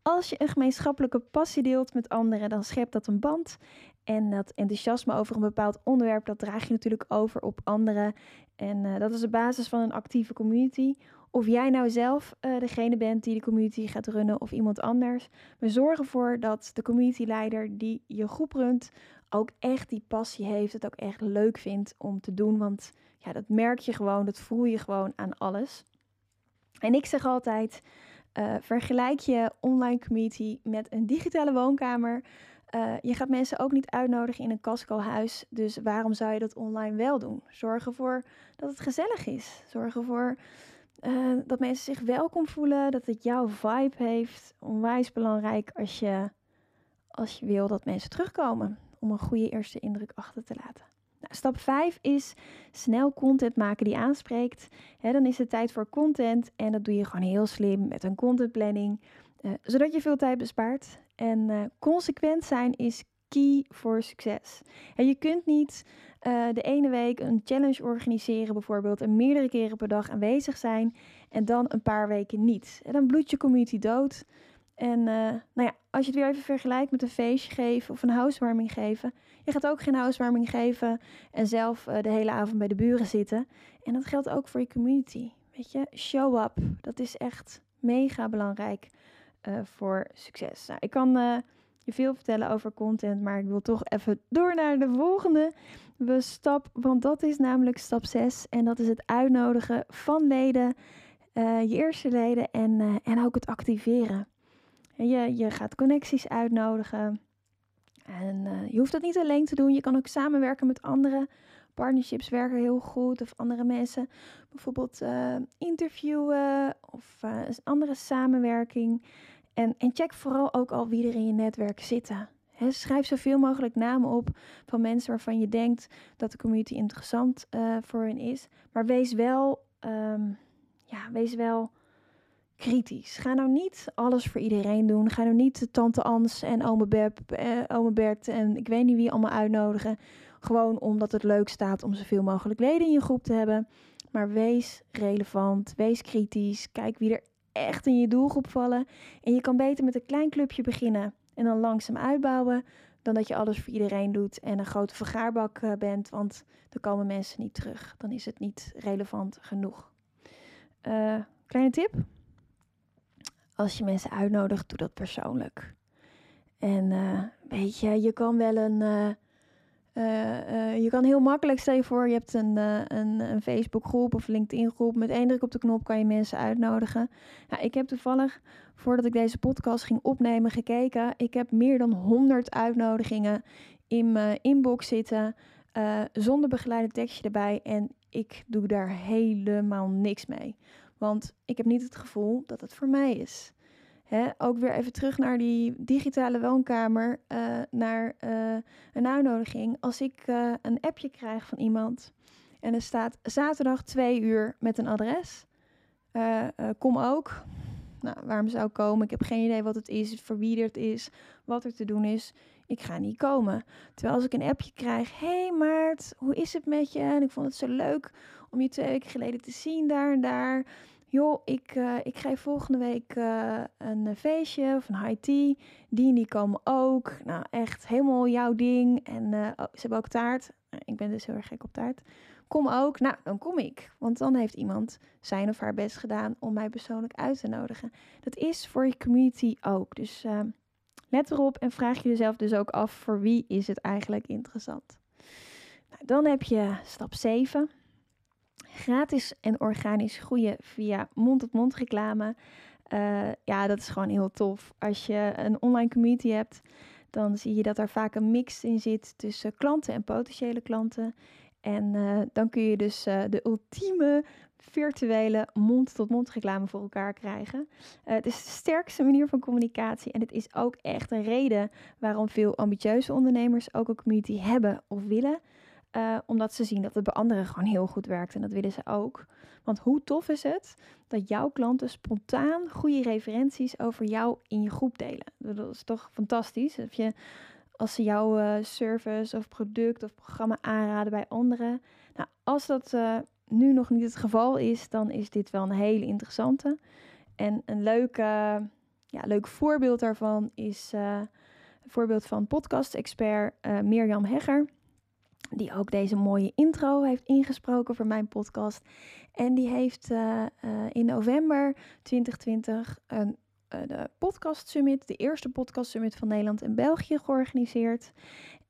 Als je een gemeenschappelijke passie deelt met anderen, dan schept dat een band. En dat enthousiasme over een bepaald onderwerp, dat draag je natuurlijk over op anderen. En uh, dat is de basis van een actieve community. Of jij nou zelf uh, degene bent die de community gaat runnen of iemand anders. We zorgen ervoor dat de communityleider die je groep runt ook echt die passie heeft. Het ook echt leuk vindt om te doen. Want ja, dat merk je gewoon, dat voel je gewoon aan alles. En ik zeg altijd, uh, vergelijk je online community met een digitale woonkamer. Uh, je gaat mensen ook niet uitnodigen in een Casco-huis. Dus waarom zou je dat online wel doen? Zorg ervoor dat het gezellig is. Zorg ervoor uh, dat mensen zich welkom voelen. Dat het jouw vibe heeft. Onwijs belangrijk als je, als je wil dat mensen terugkomen. Om een goede eerste indruk achter te laten. Nou, stap 5 is snel content maken die aanspreekt. Dan is het tijd voor content. En dat doe je gewoon heel slim met een contentplanning. Uh, zodat je veel tijd bespaart. En uh, consequent zijn is key voor succes. En je kunt niet uh, de ene week een challenge organiseren, bijvoorbeeld, en meerdere keren per dag aanwezig zijn, en dan een paar weken niet. En dan bloedt je community dood. En uh, nou ja, als je het weer even vergelijkt met een feestje geven of een housewarming geven. Je gaat ook geen housewarming geven en zelf de hele avond bij de buren zitten. En dat geldt ook voor je community. Weet je, show up. Dat is echt mega belangrijk uh, voor succes. Nou, ik kan uh, je veel vertellen over content, maar ik wil toch even door naar de volgende stap. Want dat is namelijk stap 6. En dat is het uitnodigen van leden, uh, je eerste leden en, en ook het activeren. En je, je gaat connecties uitnodigen. En je hoeft dat niet alleen te doen. Je kan ook samenwerken met anderen. Partnerships werken heel goed. Of andere mensen bijvoorbeeld interviewen. Of andere samenwerking. En, en check vooral ook al wie er in je netwerk zitten. Schrijf zoveel mogelijk namen op van mensen waarvan je denkt dat de community interessant uh, voor hen is. Maar wees wel, um, ja, wees wel kritisch. Ga nou niet alles voor iedereen doen. Ga nou niet tante Ans en ome, Beb, eh, ome Bert en ik weet niet wie allemaal uitnodigen. Gewoon omdat het leuk staat om zoveel mogelijk leden in je groep te hebben. Maar wees relevant, wees kritisch. Kijk wie er echt in je doelgroep vallen. En je kan beter met een klein clubje beginnen en dan langzaam uitbouwen. Dan dat je alles voor iedereen doet en een grote vergaarbak uh, bent. Want dan komen mensen niet terug. Dan is het niet relevant genoeg. Uh, kleine tip. Als je mensen uitnodigt, doe dat persoonlijk. En uh, weet je, je kan wel een uh, je kan heel makkelijk, stel je voor, je hebt een, uh, een, een Facebookgroep of LinkedIn-groep. Met één druk op de knop kan je mensen uitnodigen. Nou, ik heb toevallig, voordat ik deze podcast ging opnemen, gekeken. Ik heb meer dan 100 uitnodigingen in mijn inbox zitten. zonder begeleide tekstje erbij. En ik doe daar helemaal niks mee. Want ik heb niet het gevoel dat het voor mij is. Ook weer even terug naar die digitale woonkamer, uh, naar uh, een uitnodiging. Als ik uh, een appje krijg van iemand en er staat zaterdag twee uur met een adres, kom ook. Nou, waarom zou ik komen? Ik heb geen idee wat het is, voor is, wat er te doen is. Ik ga niet komen. Terwijl als ik een appje krijg, hey Maart, hoe is het met je? En ik vond het zo leuk om je twee weken geleden te zien daar en daar. Joh, ik, uh, ik geef volgende week uh, een feestje of een high tea. Die en die komen ook. Nou, echt helemaal jouw ding. En oh, ze hebben ook taart. Ik ben dus heel erg gek op taart. Kom ook. Nou, dan kom ik. Want dan heeft iemand zijn of haar best gedaan om mij persoonlijk uit te nodigen. Dat is voor je community ook. Dus let erop en vraag je jezelf dus ook af voor wie is het eigenlijk interessant. Nou, dan heb je stap 7 gratis en organisch groeien via mond-tot-mond reclame. Uh, ja, dat is gewoon heel tof. Als je een online community hebt, dan zie je dat er vaak een mix in zit tussen klanten en potentiële klanten. En uh, dan kun je dus uh, de ultieme virtuele mond-tot-mond reclame voor elkaar krijgen. het is de sterkste manier van communicatie en het is ook echt een reden waarom veel ambitieuze ondernemers ook een community hebben of willen. Uh, omdat ze zien dat het bij anderen gewoon heel goed werkt. En dat willen ze ook. Want hoe tof is het dat jouw klanten spontaan goede referenties over jou in je groep delen? Dat is toch fantastisch. Je, als ze jouw uh, service of product of programma aanraden bij anderen. Nou, als dat uh, nu nog niet het geval is, dan is dit wel een hele interessante. En een leuke, ja, leuk voorbeeld daarvan is een voorbeeld van podcast-expert Mirjam Hegger die ook deze mooie intro heeft ingesproken voor mijn podcast. En die heeft uh, uh, in november 2020 een uh, de podcast summit, de eerste podcast summit van Nederland en België georganiseerd.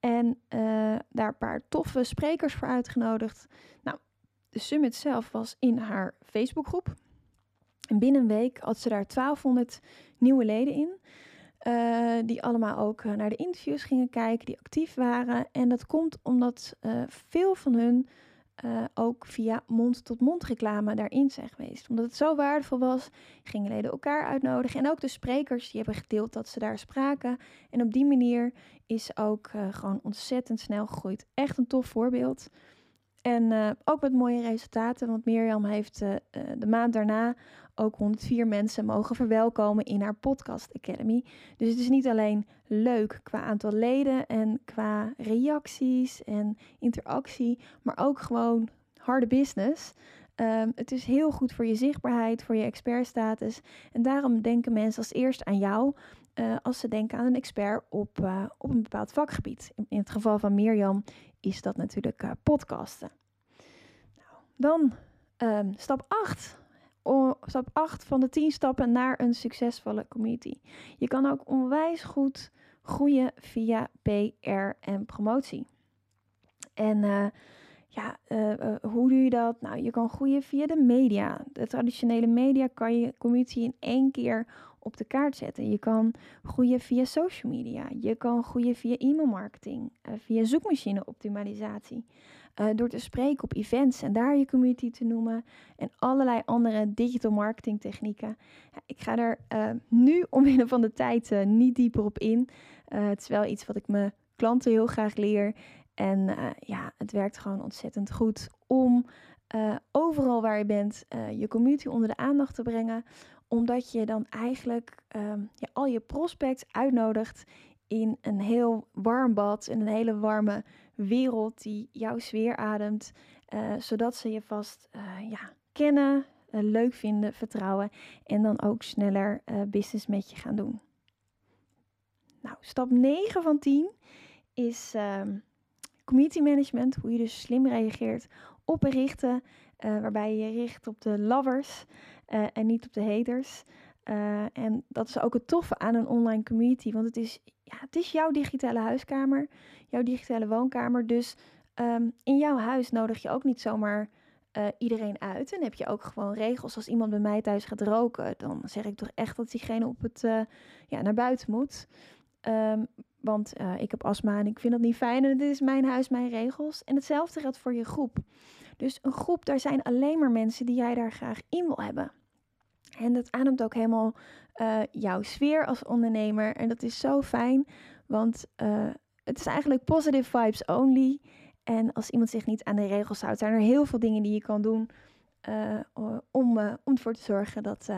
En daar een paar toffe sprekers voor uitgenodigd. Nou, de summit zelf was in haar Facebookgroep. En binnen een week had ze daar 1200 nieuwe leden in. Uh, die allemaal ook uh, naar de interviews gingen kijken, die actief waren. En dat komt omdat uh, veel van hun ook via mond-tot-mond -mond reclame daarin zijn geweest. Omdat het zo waardevol was, gingen leden elkaar uitnodigen. En ook de sprekers die hebben gedeeld dat ze daar spraken. En op die manier is ook gewoon ontzettend snel gegroeid. Echt een tof voorbeeld. En ook met mooie resultaten, want Mirjam heeft de maand daarna ook 104 mensen mogen verwelkomen in haar Podcast Academy. Dus het is niet alleen leuk qua aantal leden en qua reacties en interactie, maar ook gewoon harde business. Um, het is heel goed voor je zichtbaarheid, voor je expertstatus. En daarom denken mensen als eerst aan jou uh, als ze denken aan een expert op, uh, op een bepaald vakgebied. In, het geval van Mirjam is dat natuurlijk uh, podcasten. Nou, dan um, stap 8 stap 8 van de 10 stappen naar een succesvolle community. Je kan ook onwijs goed groeien via PR en promotie. En ja, hoe doe je dat? Nou, je kan groeien via de media. De traditionele media kan je community in één keer op de kaart zetten. Je kan groeien via social media. Je kan groeien via e-mail marketing, via zoekmachine optimalisatie. Uh, door te spreken op events en daar je community te noemen. En allerlei andere digital marketing technieken. ik ga er uh, nu omwille van de tijd niet dieper op in. het is wel iets wat ik mijn klanten heel graag leer. En ja, het werkt gewoon ontzettend goed om overal waar je bent je community onder de aandacht te brengen. Omdat je dan eigenlijk ehm, al je prospects uitnodigt in een heel warm bad, in een hele warme wereld die jouw sfeer ademt, uh, zodat ze je vast uh, ja, kennen, uh, leuk vinden, vertrouwen en dan ook sneller business met je gaan doen. Nou, stap 9 van 10 is um, community management, hoe je dus slim reageert op berichten, waarbij je je richt op de lovers en niet op de haters. en dat is ook het toffe aan een online community, want het is ja, het is jouw digitale huiskamer, jouw digitale woonkamer. Dus um, in jouw huis nodig je ook niet zomaar iedereen uit. En heb je ook gewoon regels. Als iemand bij mij thuis gaat roken, dan zeg ik toch echt dat diegene op het, ja, naar buiten moet. Um, want ik heb astma en ik vind dat niet fijn. En dit is mijn huis, mijn regels. En hetzelfde geldt voor je groep. Dus een groep, daar zijn alleen maar mensen die jij daar graag in wil hebben. En dat ademt ook helemaal uh, jouw sfeer als ondernemer. En dat is zo fijn, want uh, het is eigenlijk positive vibes only. En als iemand zich niet aan de regels houdt, zijn er heel veel dingen die je kan doen uh, om, om ervoor te zorgen dat,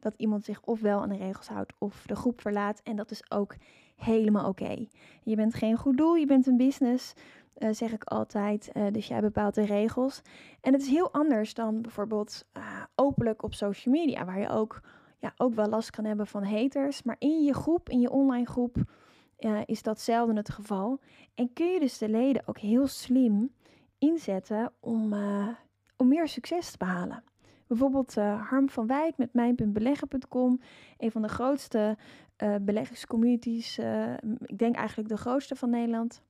dat iemand zich ofwel aan de regels houdt of de groep verlaat. En dat is ook helemaal oké. Je bent geen goed doel, je bent een business. Uh, zeg ik altijd. Uh, dus jij bepaalt de regels. En het is heel anders dan bijvoorbeeld uh, openlijk op social media, waar je ook, ja, ook wel last kan hebben van haters. Maar in je groep, in je online groep, uh, is dat zelden het geval. En kun je dus de leden ook heel slim inzetten om, om meer succes te behalen. Bijvoorbeeld Harm van Wijk met mijn.beleggen.com, een van de grootste beleggingscommunities, ik denk eigenlijk de grootste van Nederland.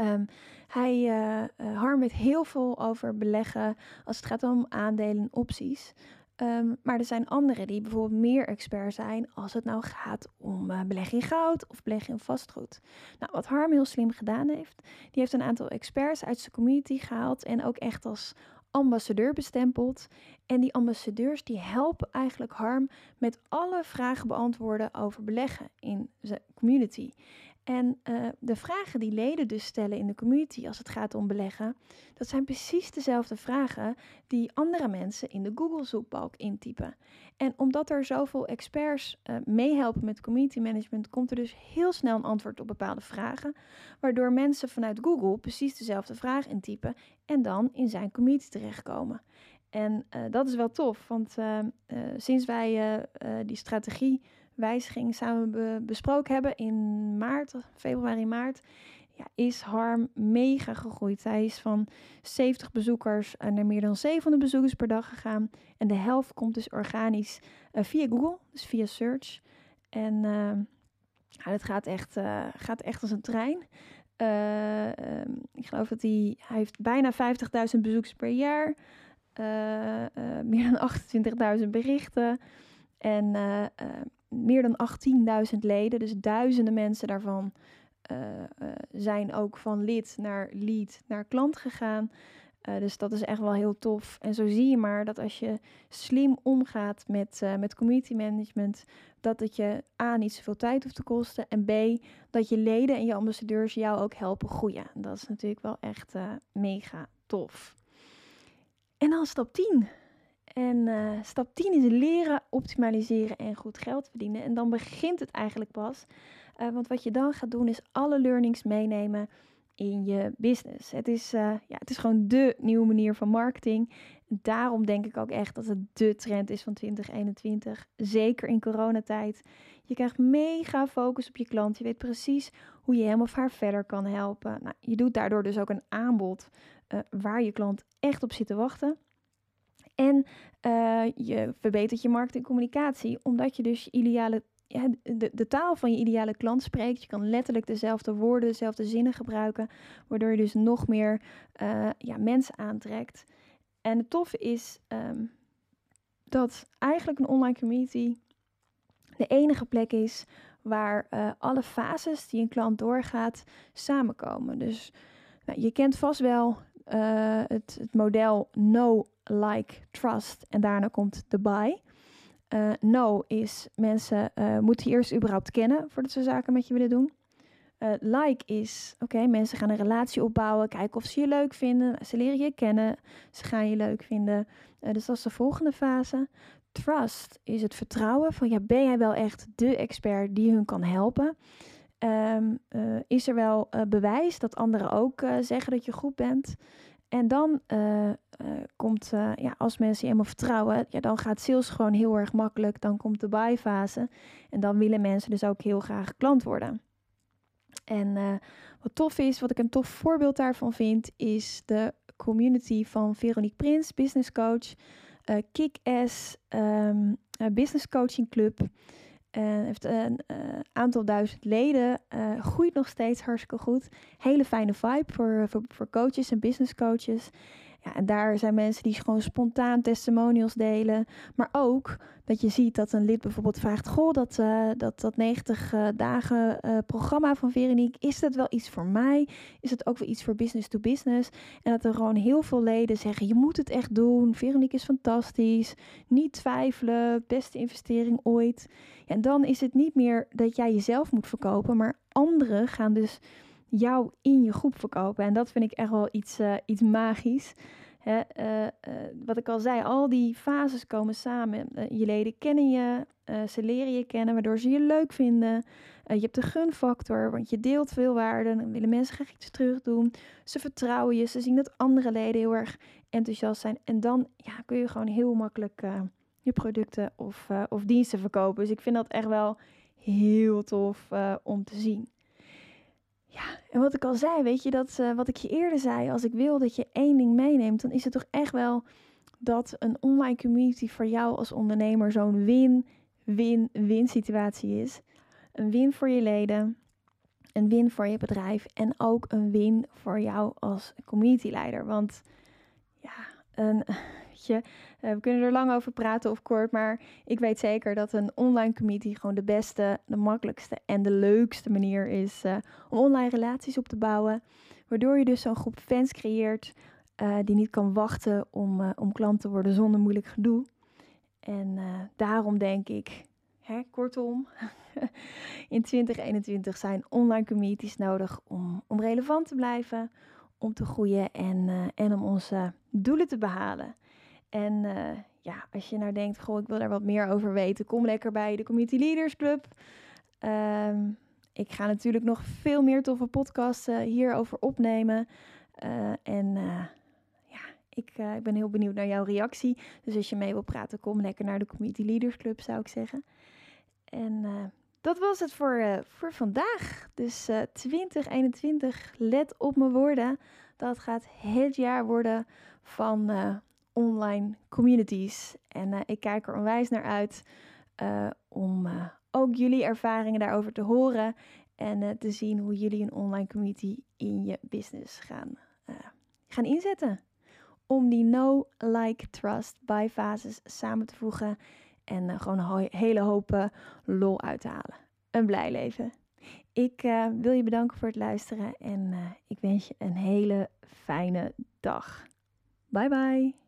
Um, hij, weet heel veel over beleggen als het gaat om aandelen en opties. Um, maar er zijn anderen die bijvoorbeeld meer expert zijn als het nou gaat om uh, beleggen in goud of beleggen in vastgoed. Nou, wat Harm heel slim gedaan heeft, die heeft een aantal experts uit zijn community gehaald en ook echt als ambassadeur bestempeld. En die ambassadeurs die helpen eigenlijk Harm met alle vragen beantwoorden over beleggen in zijn community. En uh, de vragen die leden dus stellen in de community als het gaat om beleggen, dat zijn precies dezelfde vragen die andere mensen in de Google-zoekbalk intypen. En omdat er zoveel experts uh, meehelpen met community management, komt er dus heel snel een antwoord op bepaalde vragen, waardoor mensen vanuit Google precies dezelfde vraag intypen en dan in zijn community terechtkomen. En uh, dat is wel tof, want sinds wij die strategie wijziging samen be besproken hebben in maart, februari, maart, ja, is Harm mega gegroeid. Hij is van 70 bezoekers naar meer dan 700 bezoekers per dag gegaan. En de helft komt dus organisch uh, via Google, dus via search. En uh, ja, het gaat echt, gaat echt als een trein. Ehm, ik geloof dat hij, hij heeft bijna 50.000 bezoekers per jaar. meer dan 28.000 berichten. En meer dan 18.000 leden. Dus duizenden mensen daarvan uh, uh, zijn ook van lid naar lead naar klant gegaan. Uh, dus dat is echt wel heel tof. En zo zie je maar dat als je slim omgaat met, met community management, dat het je A niet zoveel tijd hoeft te kosten. En B, dat je leden en je ambassadeurs jou ook helpen groeien. Dat is natuurlijk wel echt mega tof. En dan stap 10. En uh, stap 10 is leren, optimaliseren en goed geld verdienen. En dan begint het eigenlijk pas. Uh, want wat je dan gaat doen is alle learnings meenemen in je business. Het is, uh, ja, het is gewoon de nieuwe manier van marketing. Daarom denk ik ook echt dat het de trend is van 2021. Zeker in coronatijd. Je krijgt mega focus op je klant. Je weet precies hoe je hem of haar verder kan helpen. Nou, je doet daardoor dus ook een aanbod waar je klant echt op zit te wachten. En uh, je verbetert je markt en communicatie, omdat je dus ideale, ja, de, de taal van je ideale klant spreekt. Je kan letterlijk dezelfde woorden, dezelfde zinnen gebruiken, waardoor je dus nog meer uh, ja, mensen aantrekt. En het toffe is um, dat eigenlijk een online community de enige plek is waar uh, alle fases die een klant doorgaat samenkomen. Dus nou, je kent vast wel het, het, model know, like, trust en daarna komt de buy. Uh, know is mensen uh, moeten je eerst überhaupt kennen voordat ze zaken met je willen doen. like is, oké, mensen gaan een relatie opbouwen, kijken of ze je leuk vinden. Ze leren je kennen, ze gaan je leuk vinden. dus dat is de volgende fase. Trust is het vertrouwen van, ja, ben jij wel echt de expert die hun kan helpen? Uh, is er wel bewijs dat anderen ook zeggen dat je goed bent? En dan komt, ja, als mensen je helemaal vertrouwen, ja, dan gaat sales gewoon heel erg makkelijk. Dan komt de buy fase. En dan willen mensen dus ook heel graag klant worden. En wat tof is, wat ik een tof voorbeeld daarvan vind, is de community van Veronique Prins, business coach. Kick-Ass um, Business Coaching Club. Uh, heeft een uh, aantal duizend leden. Uh, groeit nog steeds hartstikke goed. Hele fijne vibe voor, voor, voor coaches en business coaches. Ja, en daar zijn mensen die gewoon spontaan testimonials delen. Maar ook dat je ziet dat een lid bijvoorbeeld vraagt: Goh, dat, uh, dat, dat 90 uh, dagen uh, programma van Veronique, is dat wel iets voor mij? Is het ook wel iets voor business to business? En dat er gewoon heel veel leden zeggen: Je moet het echt doen. Veronique is fantastisch. Niet twijfelen. Beste investering ooit. En dan is het niet meer dat jij jezelf moet verkopen, maar anderen gaan dus jou in je groep verkopen. En dat vind ik echt wel iets, uh, iets magisch. Hè, uh, uh, wat ik al zei, al die fases komen samen. je leden kennen je, ze leren je kennen, waardoor ze je leuk vinden. Eh, je hebt de gunfactor, want je deelt veel waarde. Dan willen mensen graag iets terug doen. Ze vertrouwen je. Ze zien dat andere leden heel erg enthousiast zijn. En dan ja, kun je gewoon heel makkelijk je producten of, of diensten verkopen. Dus ik vind dat echt wel heel tof om te zien. Ja, en wat ik al zei, weet je, dat wat ik je eerder zei, als ik wil dat je één ding meeneemt, dan is het toch echt wel dat een online community voor jou als ondernemer zo'n win-win-win situatie is. Een win voor je leden, een win voor je bedrijf en ook een win voor jou als community leider. Want ja, een, eh, we kunnen er lang over praten of kort, maar ik weet zeker dat een online community gewoon de beste, de makkelijkste en de leukste manier is uh, om online relaties op te bouwen. Waardoor je dus zo'n groep fans creëert uh, die niet kan wachten om, om klant te worden zonder moeilijk gedoe. En daarom denk ik, hè, kortom, in 2021 zijn online communities nodig om, om relevant te blijven, om te groeien en, en om onze doelen te behalen. En ja, als je nou denkt, goh, ik wil daar wat meer over weten, kom lekker bij de Community Leaders Club. Um, ik ga natuurlijk nog veel meer toffe podcasts hierover opnemen. en ik, uh, ik ben heel benieuwd naar jouw reactie. Dus als je mee wil praten, kom lekker naar de Community Leaders Club, zou ik zeggen. En uh, dat was het voor, uh, voor vandaag. Dus 2021, let op mijn woorden. Dat gaat het jaar worden van online communities. En ik kijk er onwijs naar uit om ook jullie ervaringen daarover te horen. En te zien hoe jullie een online community in je business gaan, gaan inzetten om die no, like, trust by fases samen te voegen en gewoon een hele hoop lol uit te halen. Een blij leven. Ik wil je bedanken voor het luisteren en ik wens je een hele fijne dag. Bye bye.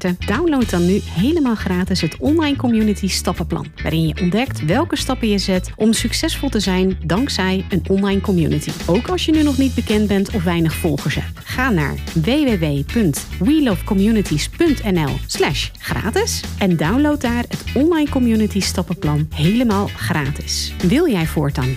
Download dan nu helemaal gratis het Online Community Stappenplan. Waarin je ontdekt welke stappen je zet om succesvol te zijn dankzij een online community. Ook als je nu nog niet bekend bent of weinig volgers hebt. Ga naar www.welovecommunities.nl slash gratis en download daar het Online Community Stappenplan helemaal gratis. Wil jij voortaan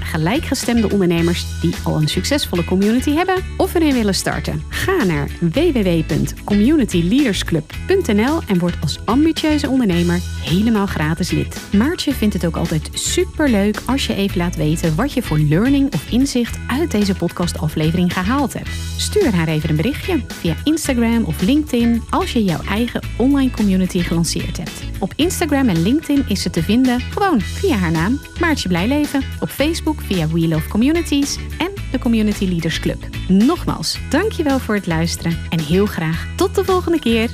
gelijkgestemde ondernemers die al een succesvolle community hebben of erin willen starten. Ga naar www.communityleadersclub.nl en word als ambitieuze ondernemer helemaal gratis lid. Maartje vindt het ook altijd super leuk als je even laat weten wat je voor learning of inzicht uit deze podcastaflevering gehaald hebt. Stuur haar even een berichtje via Instagram of LinkedIn als je jouw eigen online community gelanceerd hebt. Op Instagram en LinkedIn is ze te vinden gewoon via haar naam Maartje Blijleven, op Facebook via We Love Communities en de Community Leaders Club. Nogmaals, dankjewel voor het luisteren en heel graag tot de volgende keer.